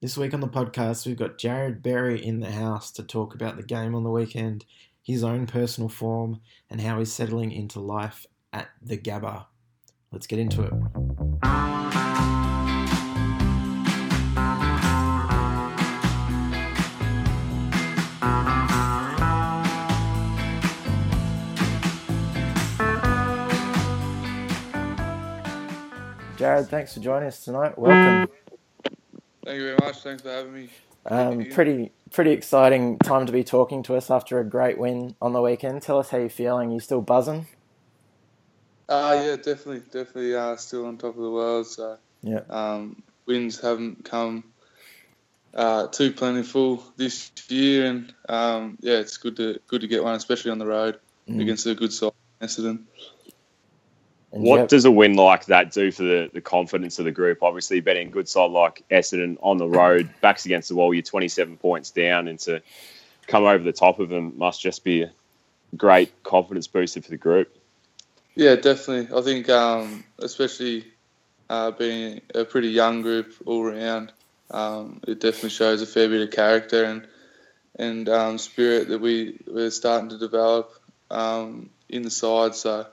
This week on the podcast, we've got Jarrod Berry in the house to talk about the game on the weekend, his own personal form, and how he's settling into life at the Gabba. Let's get into it. Jarrod, thanks for joining us tonight. Welcome. Thank you very much. Thanks for having me. Um, pretty pretty exciting time to be talking to us after a great win on the weekend. Tell us how you're feeling. You still buzzing? Uh, yeah, definitely, definitely. Uh, still on top of the world. So Yeah. um, wins haven't come uh, too plentiful this year, and um, yeah, it's good to good to get one, especially on the road Mm. against a good side, Essendon. And What yeah, does a win like that do for the, the confidence of the group? Obviously, betting good side like Essendon on the road, backs against the wall, you're 27 points down, and to come over the top of them must just be a great confidence booster for the group. Yeah, definitely. I think, um, especially uh, being a pretty young group all round, um, it definitely shows a fair bit of character and and um, spirit that we we're starting to develop um, in the side. So,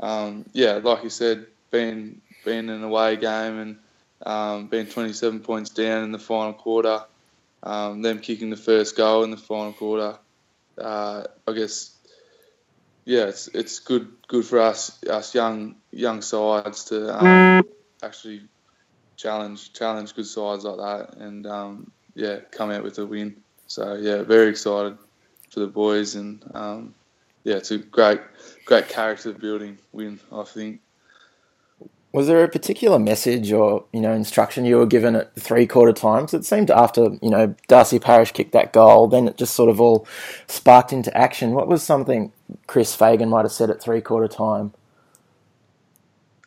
um, yeah, like you said, being being an away game and um, being 27 points down in the final quarter, um, them kicking the first goal in the final quarter, uh, I guess yeah, it's it's good good for us us young young sides to um, actually challenge challenge good sides like that and um, yeah come out with a win. So yeah, very excited for the boys and um, yeah, it's a great great character building win. I think. was there a particular message or you know instruction you were given at three quarter times? It seemed after you know Darcy Parish kicked that goal, then it just sort of all sparked into action. What was something Chris Fagan might have said at three quarter time?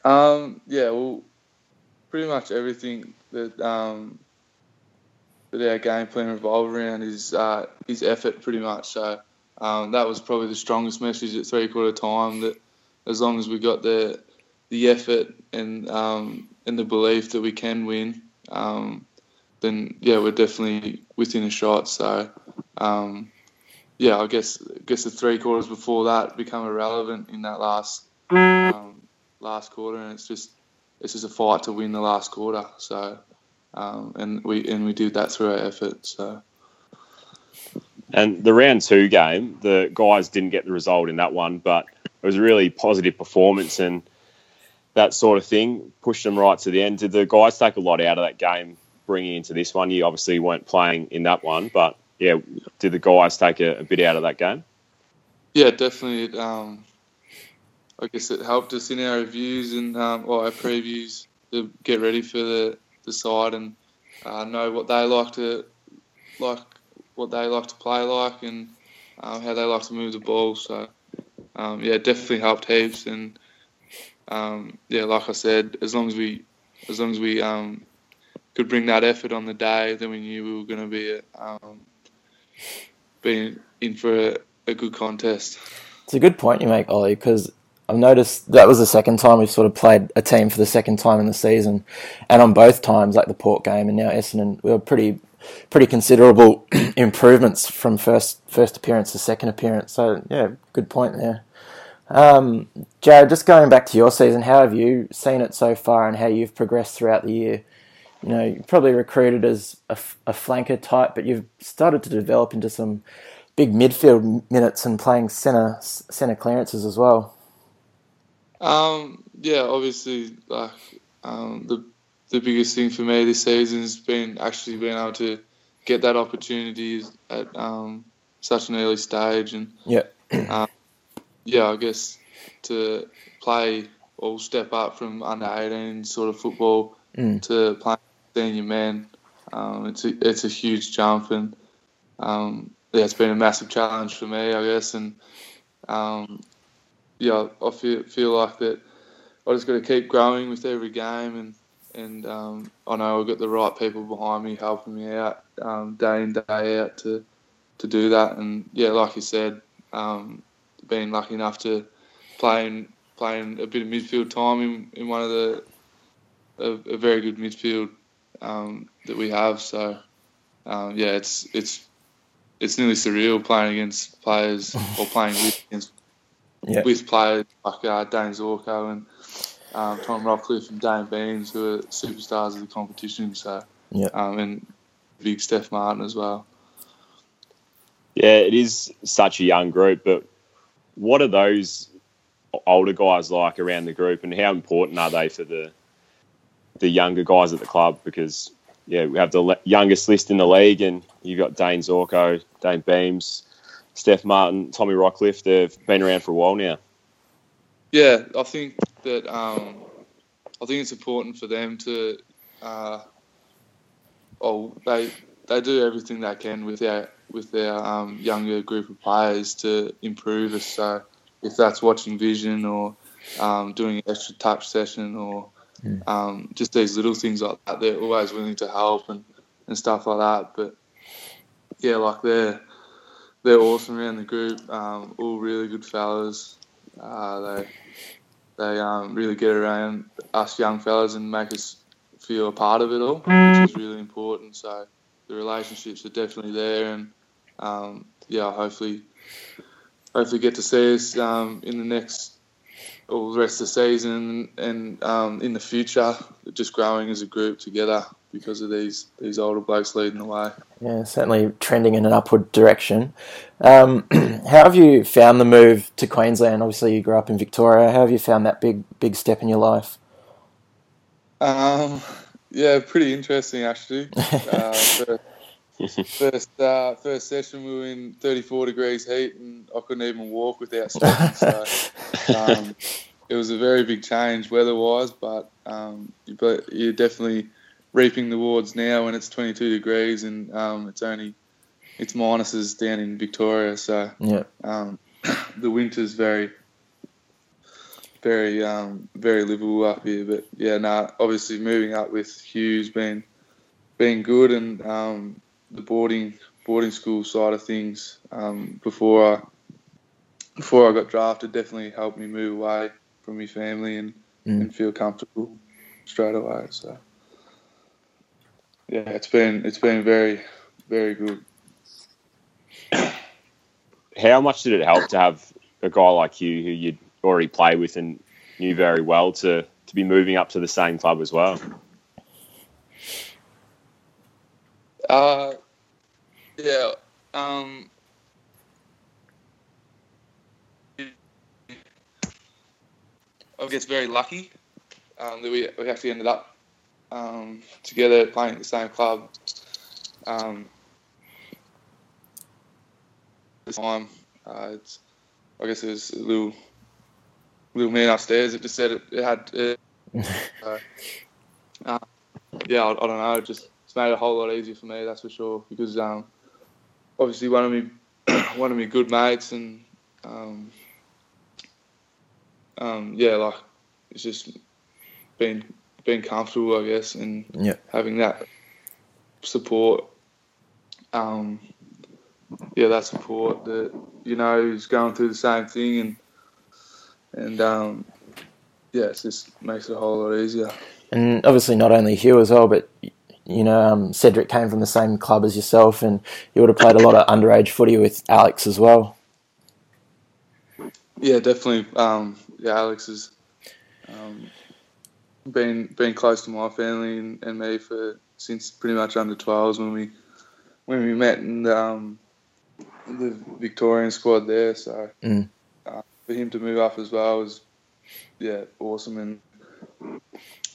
Um, yeah, well, pretty much everything that um, that our game plan revolved around is uh, is effort, pretty much. So um, that was probably the strongest message at three quarter time. That as long as we got the the effort and um, and the belief that we can win, um, then yeah, we're definitely within a shot. So um, yeah, I guess I guess the three quarters before that become irrelevant in that last um, last quarter, and it's just it's just a fight to win the last quarter. So, um, and we and we did that through our effort. So, And the round two game, the guys didn't get the result in that one, but it was a really positive performance and that sort of thing pushed them right to the end. Did the guys take a lot out of that game bringing into this one? You obviously weren't playing in that one, but yeah, did the guys take a, a bit out of that game? yeah, definitely. It, um, I guess it helped us in our reviews and um, or our previews to get ready for the, the side and uh, know what they like to like, what they like to play like, and um, how they like to move the ball. So, um, yeah, it definitely helped heaps. And um, yeah, like I said, as long as we as long as we um, could bring that effort on the day, then we knew we were going to be um, being in for a, a good contest. It's a good point you make, Ollie, because I've noticed that was the second time we've sort of played a team for the second time in the season, and on both times, like the Port game and now Essendon, we were pretty, pretty considerable improvements from first first appearance to second appearance. So yeah, good point there. Um, Jarrod, just going back to your season, how have you seen it so far, and how you've progressed throughout the year? You know, you probably recruited as a flanker type, but you've started to develop into some big midfield minutes and playing centre centre clearances as well. Um, yeah, obviously, like um, the the biggest thing for me this season has been actually being able to get that opportunity at um, such an early stage, and Yeah. um, yeah, I guess to play or step up from under eighteen sort of football Mm. to playing senior men, um, it's a, it's a huge jump, and um, yeah, it's been a massive challenge for me, I guess, and um, yeah, I feel feel like that. I just got to keep growing with every game, and and um, I know I've got the right people behind me helping me out um, day in day out to to do that. And yeah, like you said, um, being lucky enough to play in, playing a bit of midfield time in, in one of the a, a very good midfield um, that we have. So um, yeah, it's it's it's nearly surreal playing against players or playing with against Yeah. with players like uh, Dayne Zorko and um, Tom Rockliff and Dayne Beams, who are superstars of the competition. So Yeah. um, and big Steph Martin as well. Yeah, it is such a young group, but what are those older guys like around the group, and how important are they for the the younger guys at the club? Because yeah, we have the le- youngest list in the league, and you've got Dayne Zorko, Dayne Beams, Steph Martin, Tommy Rockliff. They've been around for a while now. Yeah, I think that um, I think it's important for them to. Uh, oh, they they do everything they can with their with their um, younger group of players to improve us. So if that's watching vision or um, doing an extra touch session or Mm. um, just these little things like that, they're always willing to help and, and stuff like that. But yeah, like they're they're awesome around the group. Um, all really good fellas. Uh, they they um, really get around us young fellas and make us feel a part of it all, which is really important. So the relationships are definitely there, and um, yeah, hopefully, hopefully get to see us um, in the next or the rest of the season and um, in the future, just growing as a group together because of these these older blokes leading the way. Yeah, certainly trending in an upward direction. Um, how have you found the move to Queensland? Obviously, you grew up in Victoria. How have you found that big, big step in your life? Um, yeah, pretty interesting actually. Uh, first first, uh, first session, we were in 34 degrees heat, and I couldn't even walk without stretching. so um, it was a very big change weather-wise, but um, but you're definitely reaping the rewards now when it's 22 degrees and um, it's only it's minuses down in Victoria. So Yeah, um, the winter's very, very, um, very livable up here. But yeah, nah, obviously moving up with Hughes being being good, and um, the boarding boarding school side of things um, before I before I got drafted definitely helped me move away from my family and, Mm. and feel comfortable straight away. So yeah, it's been it's been very very good. How much did it help to have a guy like you, who you'd already played with and knew very well, to to be moving up to the same club as well? Uh, yeah. Um, I guess very lucky um, that we, we actually ended up um, together playing at the same club. Um, this time, uh, it's I guess it was a little little man upstairs. It just said it, it had. It, uh, uh, yeah, I, I don't know. It just it's made it a whole lot easier for me. That's for sure. Because um, obviously one of me one of my good mates and um, um, yeah, like it's just been being comfortable, I guess, and Yeah. having that support. Um, yeah, that support that you know is going through the same thing, and and um, yeah, it just makes it a whole lot easier. and obviously not only Hugh as well, but you know um, Cedric came from the same club as yourself, and you would have played a lot of underage footy with Alex as well. Yeah, definitely. Um, yeah, Alex is um, been been close to my family and, and me for since pretty much under 12s when we when we met in the, um, the Victorian squad there. So Mm. uh, for him to move up as well was yeah awesome and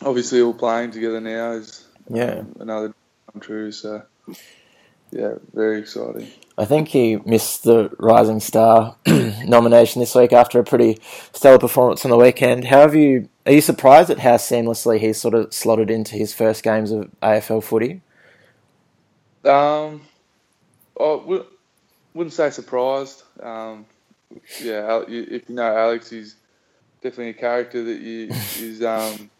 obviously all playing together now is Yeah. um, another come true. So yeah, very exciting. I think he missed the Rising Star nomination this week after a pretty stellar performance on the weekend. How have you? Are you surprised at how seamlessly he's sort of slotted into his first games of AFL footy? Um, I wouldn't say surprised. Um, yeah, if you know Alex, he's definitely a character that you is, um,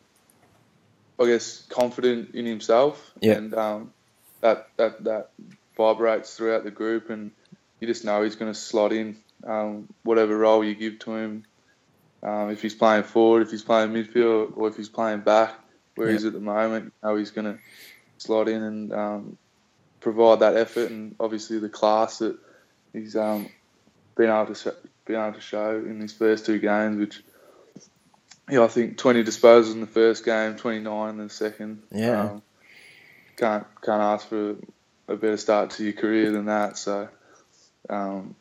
I guess, confident in himself, Yeah. and um, that that that vibrates throughout the group, and you just know he's going to slot in um, whatever role you give to him. Um, if he's playing forward, if he's playing midfield, or if he's playing back, where Yeah. he's at the moment, you know he's going to slot in and um, provide that effort, and obviously the class that he's um, been able to been able to show in his first two games, which yeah, I think 20 disposals in the first game, 29 in the second. Yeah. Um, can't can't ask for a better start to your career than that. So, um,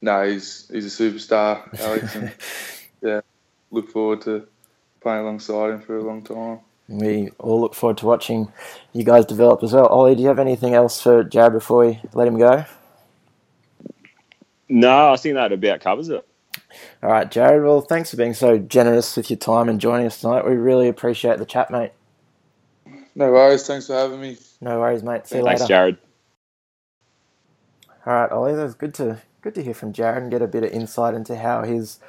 no, he's he's a superstar, Alex, and yeah, look forward to playing alongside him for a long time. We all look forward to watching you guys develop as well. Ollie, do you have anything else for Jarrod before we let him go? No, I think that about covers it. All right, Jarrod. Well, thanks for being so generous with your time and joining us tonight. We really appreciate the chat, mate. No worries. Thanks for having me. No worries, mate. See you Thanks, later. Jarrod. All right, Ollie. That was good to good to hear from Jarrod and get a bit of insight into how he's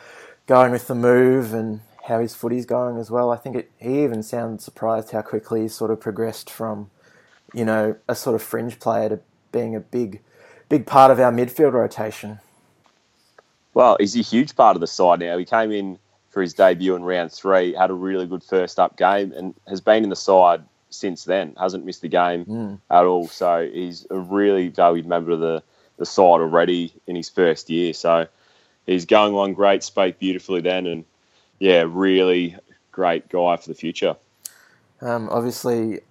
going with the move and how his footy's going as well. I think it, he even sounded surprised how quickly he sort of progressed from, you know, a sort of fringe player to being a big, big part of our midfield rotation. Well, he's a huge part of the side now. He came in for his debut in round three, had a really good first up game, and has been in the side since then. Hasn't missed a game Mm. at all. So he's a really valued member of the, the side already in his first year. So he's going on great, spoke beautifully then, and yeah, really great guy for the future. Um, obviously,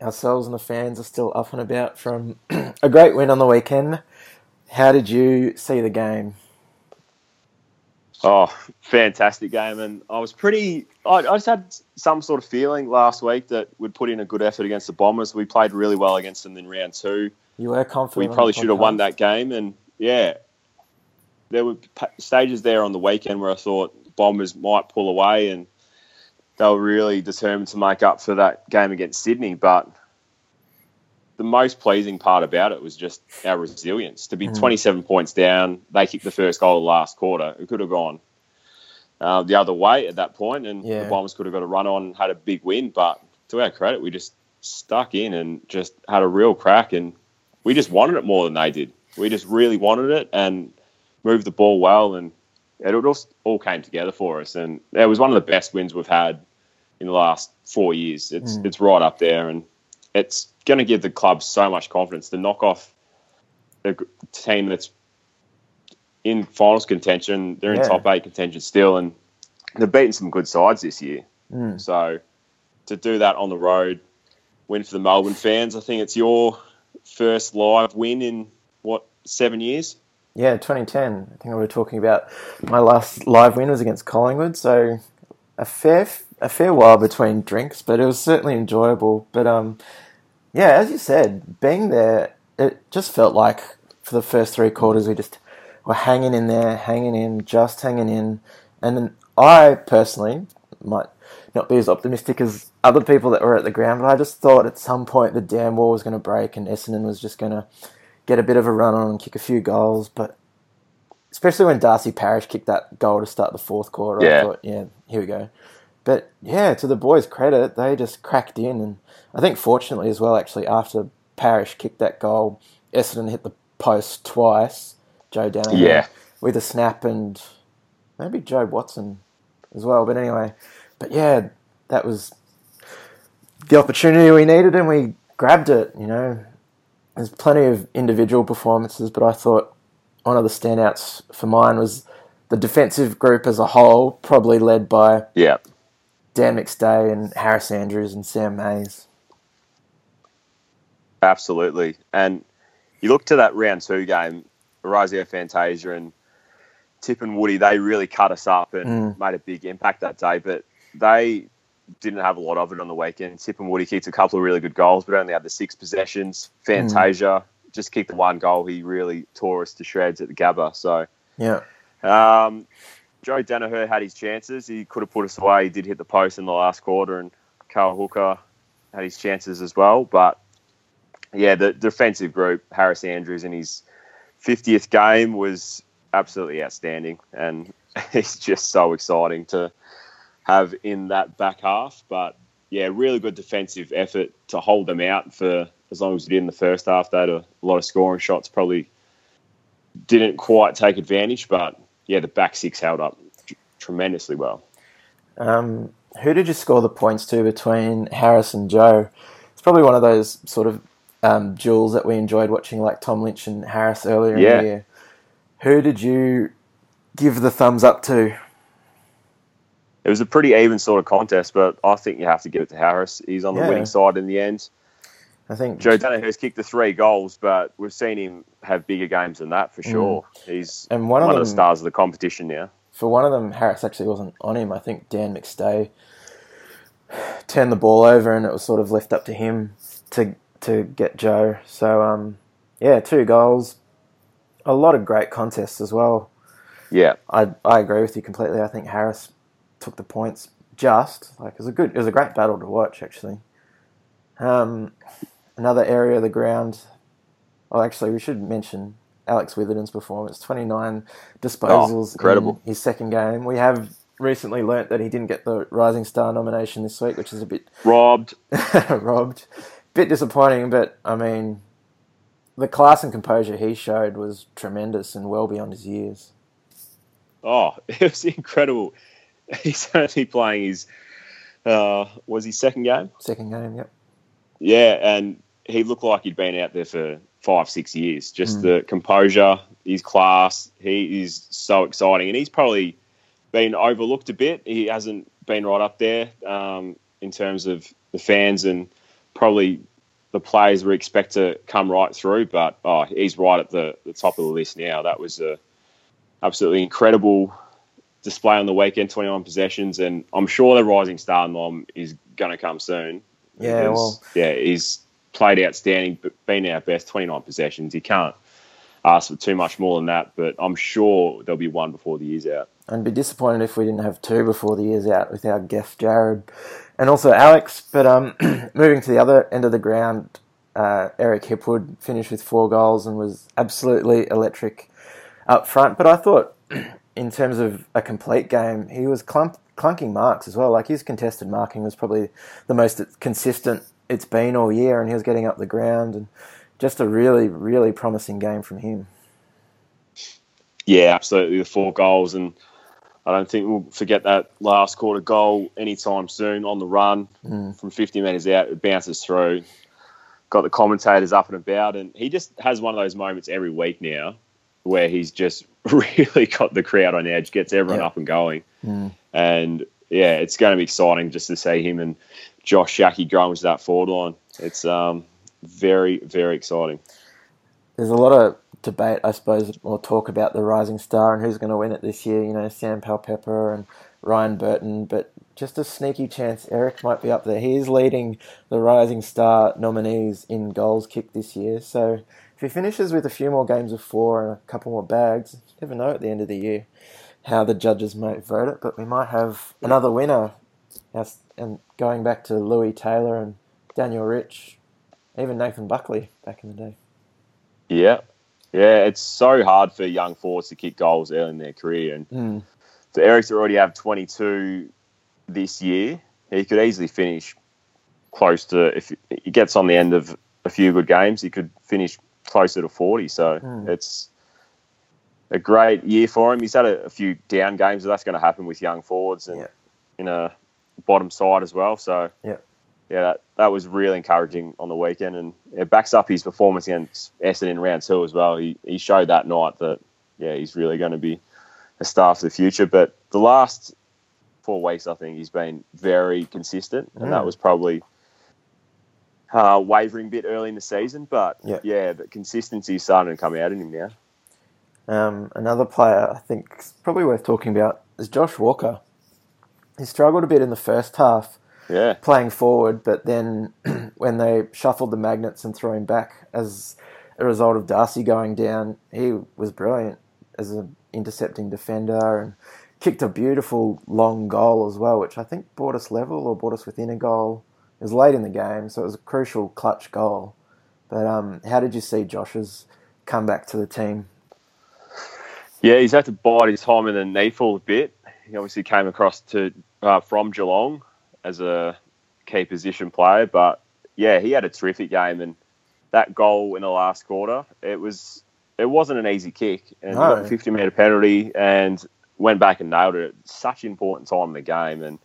ourselves and the fans are still up and about from a great win on the weekend. How did you see the game? Oh, fantastic game. And I was pretty, I, I just had some sort of feeling last week that we'd put in a good effort against the Bombers. We played really well against them in round two. You were confident. We probably should have won that game. And yeah, there were stages there on the weekend where I thought Bombers might pull away and they were really determined to make up for that game against Sydney. But the most pleasing part about it was just our resilience. To be Mm. 27 points down, they kicked the first goal of the last quarter. It could have gone uh, the other way at that point, and Yeah. the Bombers could have got a run on and had a big win. But to our credit, we just stuck in and just had a real crack, and we just wanted it more than they did. We just really wanted it and moved the ball well, and it all, all came together for us. And it was one of the best wins we've had in the last four years. It's Mm. it's right up there, and it's going to give the club so much confidence to knock off a team that's in finals contention. They're in Yeah. top eight contention still, and they've beaten some good sides this year. Mm. So to do that on the road, win for the Melbourne fans, I think it's your first live win in what seven years. Yeah, 2010. I think we were talking about my last live win was against Collingwood, so a fair a fair while between drinks, but it was certainly enjoyable. But um, yeah, as you said, being there, it just felt like for the first three quarters we just were hanging in there, hanging in, just hanging in, and then I personally might not be as optimistic as other people that were at the ground, but I just thought at some point the dam wall was going to break and Essendon was just going to get a bit of a run on and kick a few goals, but especially when Darcy Parish kicked that goal to start the fourth quarter, I Yeah. thought, yeah, here we go. But yeah, to the boys' credit, they just cracked in, and I think fortunately as well, actually, after Parish kicked that goal, Essendon hit the post twice. Joe Daniher Yeah. with a snap, and maybe Jobe Watson as well. But anyway, but yeah, that was the opportunity we needed, and we grabbed it. You know, there's plenty of individual performances, but I thought one of the standouts for mine was the defensive group as a whole, probably led by Yeah, Dan McStay and Harris Andrews and Sam Mayes. absolutely. And you look to that round two game, Orazio Fantasia and Tipungwuti, they really cut us up and Mm. made a big impact that day. But they didn't have a lot of it on the weekend. Tipungwuti kicked a couple of really good goals, but only had the six possessions. Fantasia just kicked the one goal. He really tore us to shreds at the Gabba. So Yeah, Um, Joe Daniher had his chances. He could have put us away. He did hit the post in the last quarter, and Cale Hooker had his chances as well. But yeah, the defensive group, Harris Andrews in his 50th game was absolutely outstanding, and he's just so exciting to have in that back half. But yeah, really good defensive effort to hold them out for as long as we did in the first half. They had a lot of scoring shots, probably didn't quite take advantage, but yeah, the back six held up tr- tremendously well. Um, who did you score the points to between Harris and Joe? it's probably one of those sort of um, duels that we enjoyed watching, like Tom Lynch and Harris earlier Yeah. in the year. Who did you give the thumbs up to? It was a pretty even sort of contest, but I think you have to give it to Harris. He's on the Yeah. winning side in the end. I think Joe Daniher's kicked the three goals, but we've seen him have bigger games than that Mm. for sure. He's And one of one of them- the stars of the competition now. for one of them, Harris actually wasn't on him. I think Dan McStay turned the ball over, and it was sort of left up to him to to get Joe. So um, yeah, two goals, a lot of great contests as well. Yeah, I I agree with you completely. I think Harris took the points just like it was a good it was a great battle to watch actually. Um, another area of the ground. Oh, actually, we should mention Alex Witherden's performance: twenty nine disposals, Oh, incredible. in his second game. We have recently learnt that he didn't get the Rising Star nomination this week, which is a bit robbed. robbed. Bit disappointing, but I mean, the class and composure he showed was tremendous and well beyond his years. Oh, it was incredible. He's only playing his uh, was his second game. Second game, yep. Yeah, and he looked like he'd been out there for five, six years. Just Mm. the composure, his class. He is so exciting, and he's probably been overlooked a bit. He hasn't been right up there um, in terms of the fans and probably the players we expect to come right through. But oh, he's right at the, the top of the list now. That was a absolutely incredible display on the weekend. Twenty one possessions, and I'm sure the rising star nom is going to come soon. Yeah, because, well- yeah, he's played outstanding, but been our best. Twenty nine possessions. He can't ask for too much more than that. But I'm sure there'll be one before the year's out. I'd be disappointed if we didn't have two before the year's out with our guest Jarrod and also Alex. But um, moving to the other end of the ground, uh, Eric Hipwood finished with four goals and was absolutely electric up front. But I thought, in terms of a complete game, he was clump, clunking marks as well. Like his contested marking was probably the most consistent it's been all year, and he was getting up the ground and just a really, really promising game from him. Yeah, absolutely. The four goals, and I don't think we'll forget that last quarter goal anytime soon on the run Mm. from 50 metres out. It bounces through, got the commentators up and about, and he just has one of those moments every week now where he's just really got the crowd on edge, gets everyone Yeah. up and going. Mm. And yeah, it's going to be exciting just to see him and Josh Schache growing to that forward line. It's um, very, very exciting. there's a lot of debate, I suppose, or talk about the rising star and who's going to win it this year. You know, Sam Powell-Pepper and Ryan Burton, but just a sneaky chance Eric might be up there. He is leading the rising star nominees in goals kicked this year. So if he finishes with a few more games of four and a couple more bags, never know at the end of the year how the judges might vote it. But we might have another winner. Yes, And going back to Lewis Taylor and Daniel Rich, even Nathan Buckley back in the day. Yeah. Yeah, it's so hard for young forwards to kick goals early in their career. And Mm. for Eric to already have 22 this year, he could easily finish close to, if he gets on the end of a few good games, he could finish closer to 40. So Mm. it's a great year for him. He's had a, a few down games, but that's going to happen with young forwards and Yeah. in a bottom side as well. So Yeah. yeah, that, that was really encouraging on the weekend, and it backs up his performance against Essendon in round two as well. He he showed that night that yeah, he's really going to be a star for the future. But the last four weeks, I think he's been very consistent, and that Mm. was probably uh, wavering a bit early in the season. But Yeah. yeah, the consistency is starting to come out in him now. Um, another player I think is probably worth talking about is Josh Walker. He struggled a bit in the first half Yeah, playing forward, but then when they shuffled the magnets and threw him back as a result of Darcy going down, he was brilliant as an intercepting defender and kicked a beautiful long goal as well, which I think brought us level or brought us within a goal. It was late in the game, so it was a crucial clutch goal. But um, how did you see Josh's comeback to the team? Yeah, he's had to bide his time in the NEAFL a bit. He obviously came across to uh, from Geelong as a key position player, but yeah, he had a terrific game, and that goal in the last quarter, it was it wasn't an easy kick, and he got a 50 metre penalty and went back and nailed it. At such important time in the game, and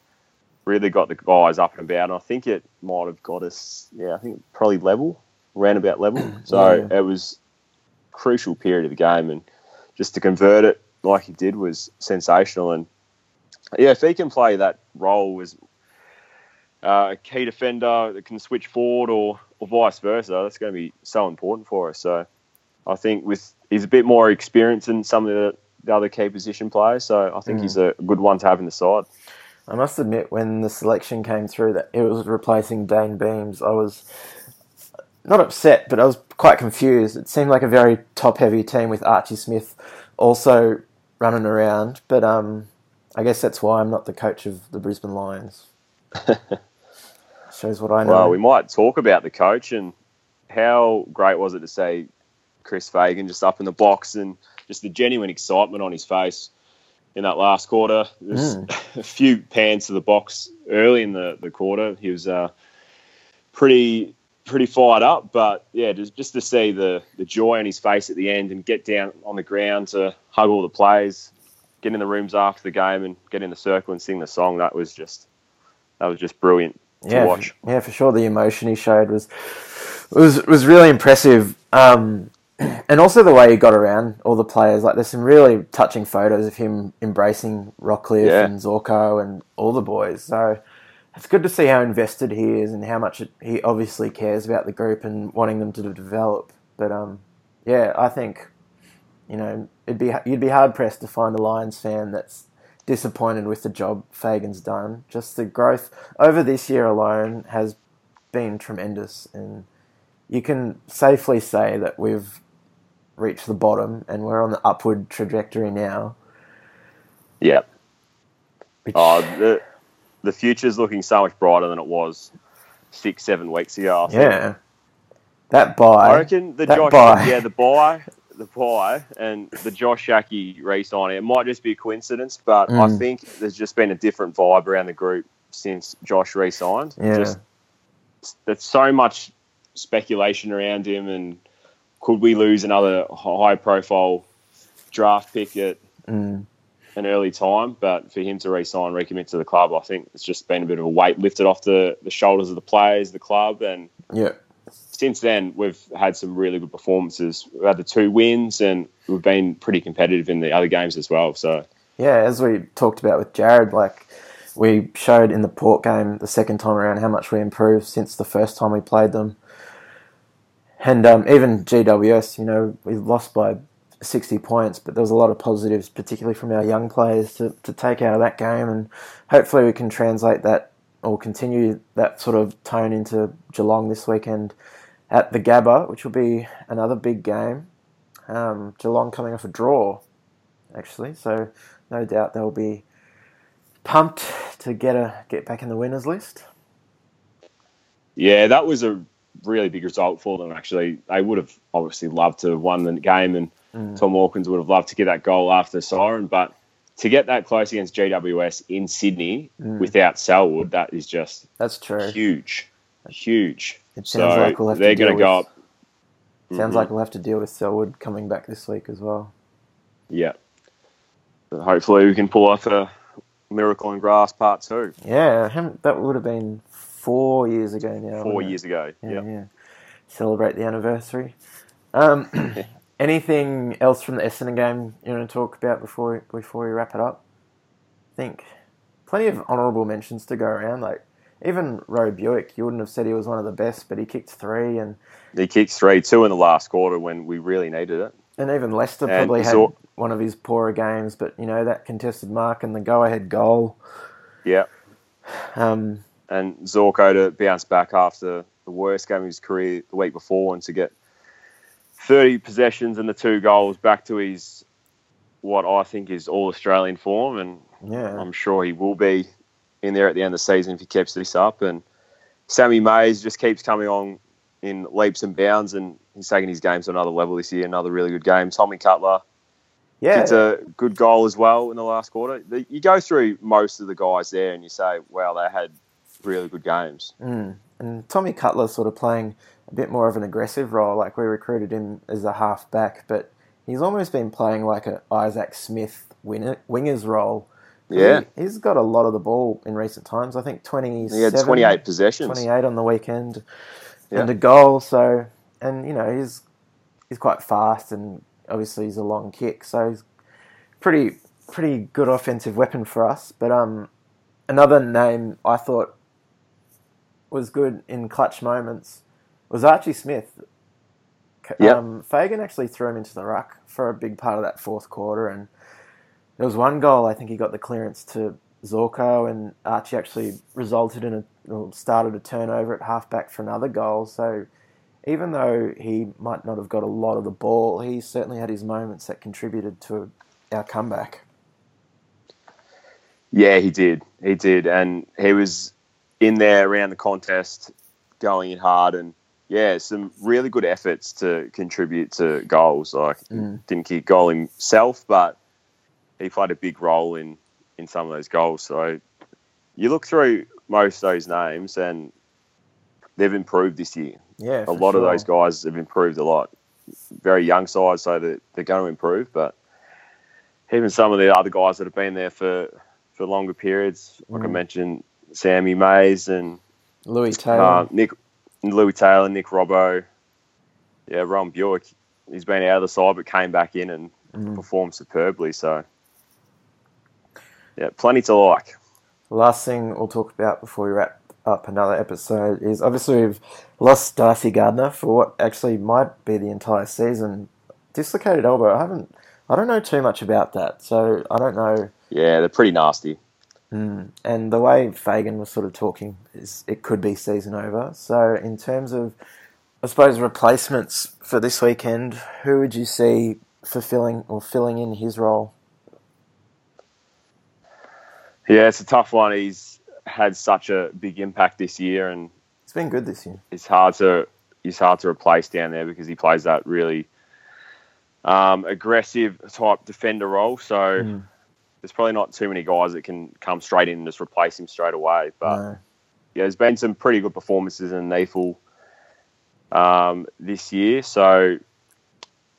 really got the guys up and about. And I think it might have got us, yeah, I think probably level, roundabout level. So Yeah. it was crucial period of the game, and just to convert it like he did was sensational. And yeah, if he can play that role as uh, a key defender that can switch forward or, or vice versa, that's going to be so important for us. So I think with he's a bit more experienced than some of the, the other key position players, so I think he's a good one to have in the side. I must admit, when the selection came through that it was replacing Dayne Beams, I was not upset, but I was quite confused. It seemed like a very top-heavy team with Archie Smith also running around. But um, I guess that's why I'm not the coach of the Brisbane Lions. Shows what I know. Well, we might talk about the coach and how great was it to see Chris Fagan just up in the box and just the genuine excitement on his face in that last quarter. There's a few pans to the box early in the, the quarter. He was uh, pretty pretty fired up, but yeah, just, just to see the, the joy on his face at the end and get down on the ground to hug all the players, get in the rooms after the game and get in the circle and sing the song. That was just that was just brilliant to yeah, watch. For, yeah, for sure. The emotion he showed was was was really impressive, um, and also the way he got around all the players. Like, there's some really touching photos of him embracing Rockliff Yeah. and Zorko and all the boys. So it's good to see how invested he is and how much it, he obviously cares about the group and wanting them to develop. But um, yeah, I think you know it'd be you'd be hard pressed to find a Lions fan that's disappointed with the job Fagan's done. Just the growth over this year alone has been tremendous, and you can safely say that we've reached the bottom and we're on the upward trajectory now. Yeah. Which, Oh, the the future's looking so much brighter than it was six, seven weeks ago. I think. yeah, that buy. I reckon the Josh, buy. yeah, the buy, the buy, and the Josh Schache re-signing. It might just be a coincidence, but I Mm. think there's just been a different vibe around the group since Josh re-signed. Yeah. Just, there's so much speculation around him, and could we lose another high-profile draft pick at Mm. An early time, but for him to re-sign, recommit to the club, I think it's just been a bit of a weight lifted off the, the shoulders of the players, the club, and Yeah, since then we've had some really good performances. We've had the two wins, and we've been pretty competitive in the other games as well. So yeah. As we talked about with Jarrod, like we showed in the Port game the second time around how much we improved since the first time we played them. And um, even GWS, you know, we lost by 60 points, but there was a lot of positives, particularly from our young players, to, to take out of that game. And hopefully we can translate that or continue that sort of tone into Geelong this weekend at the Gabba, which will be another big game. Um, Geelong coming off a draw, actually, so no doubt they'll be pumped to get a get back in the winners list. yeah, that was a really big result for them. Actually, they would have obviously loved to have won the game, and Tom Hawkins would have loved to get that goal after the siren, but. To get that close against GWS in Sydney without Selwood, that is just That's true. huge, huge. It So sounds like we'll have to they're deal going to go up. Sounds Mhm. like we'll have to deal with Selwood coming back this week as well. Yeah. But hopefully we can pull off a miracle in grass part two. Yeah, that would have been four years ago now. Four years ago. Yeah, Yeah. yeah. Celebrate the anniversary. Um, anything else from the Essendon game you want to talk about before before we wrap it up? I think plenty of honourable mentions to go around. Like even Roe Bewick, you wouldn't have said he was one of the best, but he kicked three, and He kicked three, two in the last quarter when we really needed it. and even Lester probably had Zor- one of his poorer games. But you know that contested mark and the go-ahead goal. Yeah. Um, And Zorko to bounce back after the worst game of his career the week before and to get 30 possessions and the two goals back to his, what I think is all Australian form. And yeah, I'm sure he will be in there at the end of the season if he keeps this up. And Sammy Mayes just keeps coming on in leaps and bounds, and he's taking his game to another level this year. Another really good game. Tommy Cutler yeah. it's a good goal as well in the last quarter. You go through most of the guys there, and you say, "Wow, they had really good games." Mm. And Tommy Cutler sort of playing a bit more of an aggressive role. Like we recruited him as a half back, but he's almost been playing like a Isaac Smith winner, winger's role Yeah. He, has got a lot of the ball in recent times. I think 27, He had 28 possessions. 28 on the weekend Yeah. and a goal. So, and you know, he's he's quite fast and obviously he's a long kick. So he's pretty pretty good offensive weapon for us. But um, another name I thought was good in clutch moments was Archie Smith. Yep. Um, Fagan actually threw him into the ruck for a big part of that fourth quarter, and there was one goal I think he got the clearance to Zorko, and Archie actually resulted in a started a turnover at halfback for another goal. So even though he might not have got a lot of the ball, he certainly had his moments that contributed to our comeback. Yeah, he did. He did, and he was in there around the contest, going in hard, and yeah, some really good efforts to contribute to goals. Like Mm. didn't kick goal himself, but he played a big role in in some of those goals. So you look through most of those names, and they've improved this year. Yeah, a lot of those guys have improved a lot. Very young side, so that they're going to improve. But even some of the other guys that have been there for for longer periods, like I Mm. mentioned, Sammy Mayes and Lewis Taylor. uh, Nick Lewis Taylor, Nick Robbo, yeah, Ron Bewick. He's been out of the side but came back in and Mm. performed superbly. So yeah, plenty to like. Last thing we'll talk about before we wrap up another episode is obviously we've lost Darcy Gardiner for what actually might be the entire season. Dislocated elbow. I haven't. I don't know too much about that, so I don't know. Yeah, they're pretty nasty. Mm. And the way Fagan was sort of talking is it could be season over. So in terms of, I suppose replacements for this weekend, who would you see fulfilling or filling in his role? Yeah, it's a tough one. He's had such a big impact this year, and It's been good this year. it's hard to he's hard to replace down there because he plays that really um, aggressive type defender role. So Mm. There's probably not too many guys that can come straight in and just replace him straight away. But No. yeah, there's been some pretty good performances in NEAFL um, this year. So